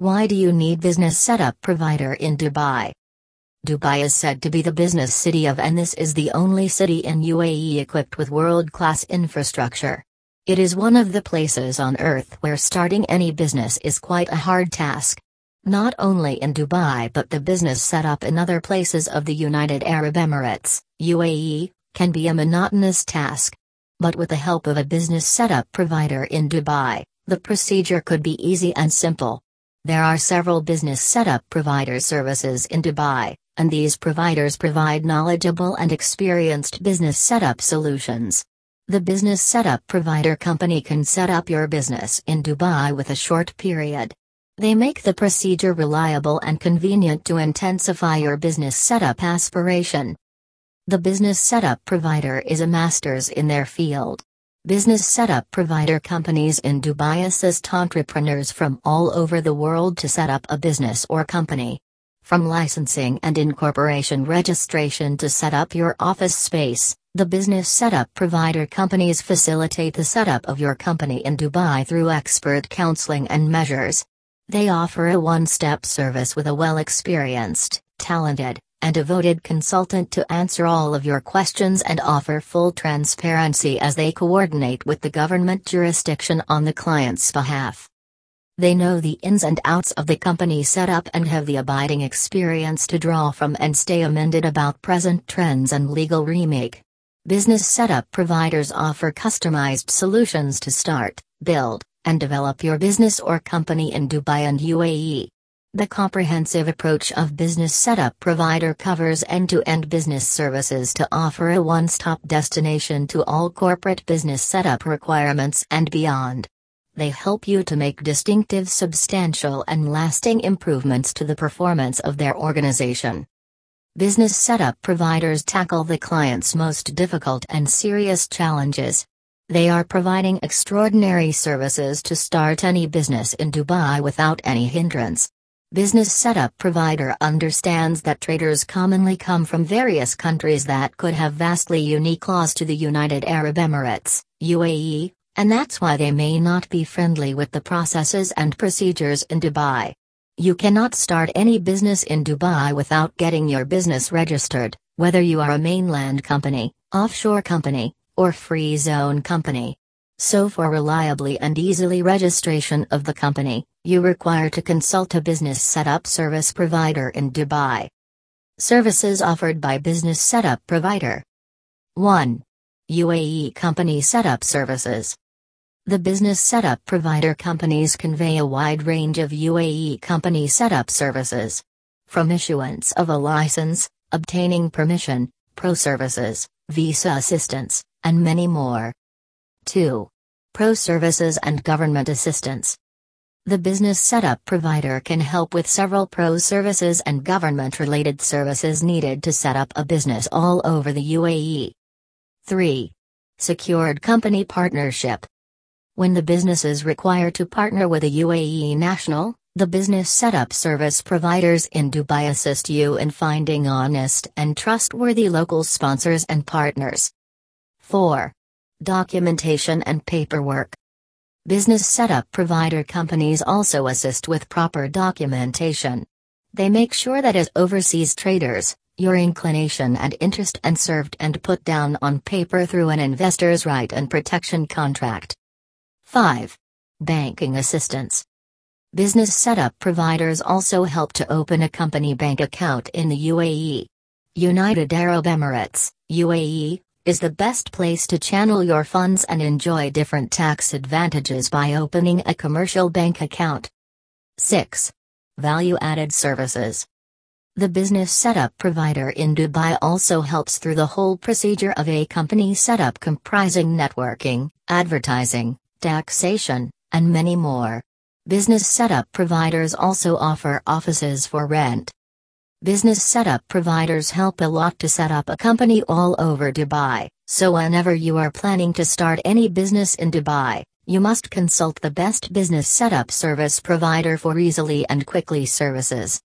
Why do you need business setup provider in Dubai? Dubai is said to be the business city of and this is the only city in UAE equipped with world-class infrastructure. It is one of the places on earth where starting any business is quite a hard task. Not only in Dubai but the business setup in other places of the United Arab Emirates, UAE, can be a monotonous task. But with the help of a business setup provider in Dubai, the procedure could be easy and simple. There are several business setup provider services in Dubai, and these providers provide knowledgeable and experienced business setup solutions. The business setup provider company can set up your business in Dubai with a short period. They make the procedure reliable and convenient to intensify your business setup aspiration. The business setup provider is a masters in their field. Business setup provider companies in Dubai assist entrepreneurs from all over the world to set up a business or company. From licensing and incorporation registration to set up your office space, the business setup provider companies facilitate the setup of your company in Dubai through expert counseling and measures. They offer a one step service with a well experienced, talented, and devoted consultant to answer all of your questions and offer full transparency as they coordinate with the government jurisdiction on the client's behalf. They know the ins and outs of the company setup and have the abiding experience to draw from and stay amended about present trends and legal remake. Business setup providers offer customized solutions to start, build, and develop your business or company in Dubai and UAE. The comprehensive approach of business setup provider covers end-to-end business services to offer a one-stop destination to all corporate business setup requirements and beyond. They help you to make distinctive substantial and lasting improvements to the performance of their organization. Business setup providers tackle the client's most difficult and serious challenges. They are providing extraordinary services to start any business in Dubai without any hindrance. Business setup provider understands that traders commonly come from various countries that could have vastly unique laws to the United Arab Emirates, UAE, and that's why they may not be friendly with the processes and procedures in Dubai. You cannot start any business in Dubai without getting your business registered, whether you are a mainland company, offshore company, or free zone company. So for reliably and easily registration of the company, you require to consult a business setup service provider in Dubai. Services offered by business setup provider. 1. UAE Company Setup Services. The business setup provider companies convey a wide range of UAE company setup services. From issuance of a license, obtaining permission, pro services, visa assistance, and many more. 2. Pro Services and Government Assistance. The business setup provider can help with several pro services and government related services needed to set up a business all over the UAE. 3. Secured Company Partnership. When the business is required to partner with a UAE national, the business setup service providers in Dubai assist you in finding honest and trustworthy local sponsors and partners. 4. Documentation and paperwork. Business setup provider companies also assist with proper documentation. They make sure that as overseas traders, your inclination and interest and served and put down on paper through an investor's right and protection contract. 5. Banking assistance. Business setup providers also help to open a company bank account in the UAE. United Arab Emirates, UAE, is the best place to channel your funds and enjoy different tax advantages by opening a commercial bank account. 6. Value added services. The business setup provider in Dubai also helps through the whole procedure of a company setup comprising networking, advertising, taxation, and many more. Business setup providers also offer offices for rent. Business setup providers help a lot to set up a company all over Dubai, so whenever you are planning to start any business in Dubai, you must consult the best business setup service provider for easily and quickly services.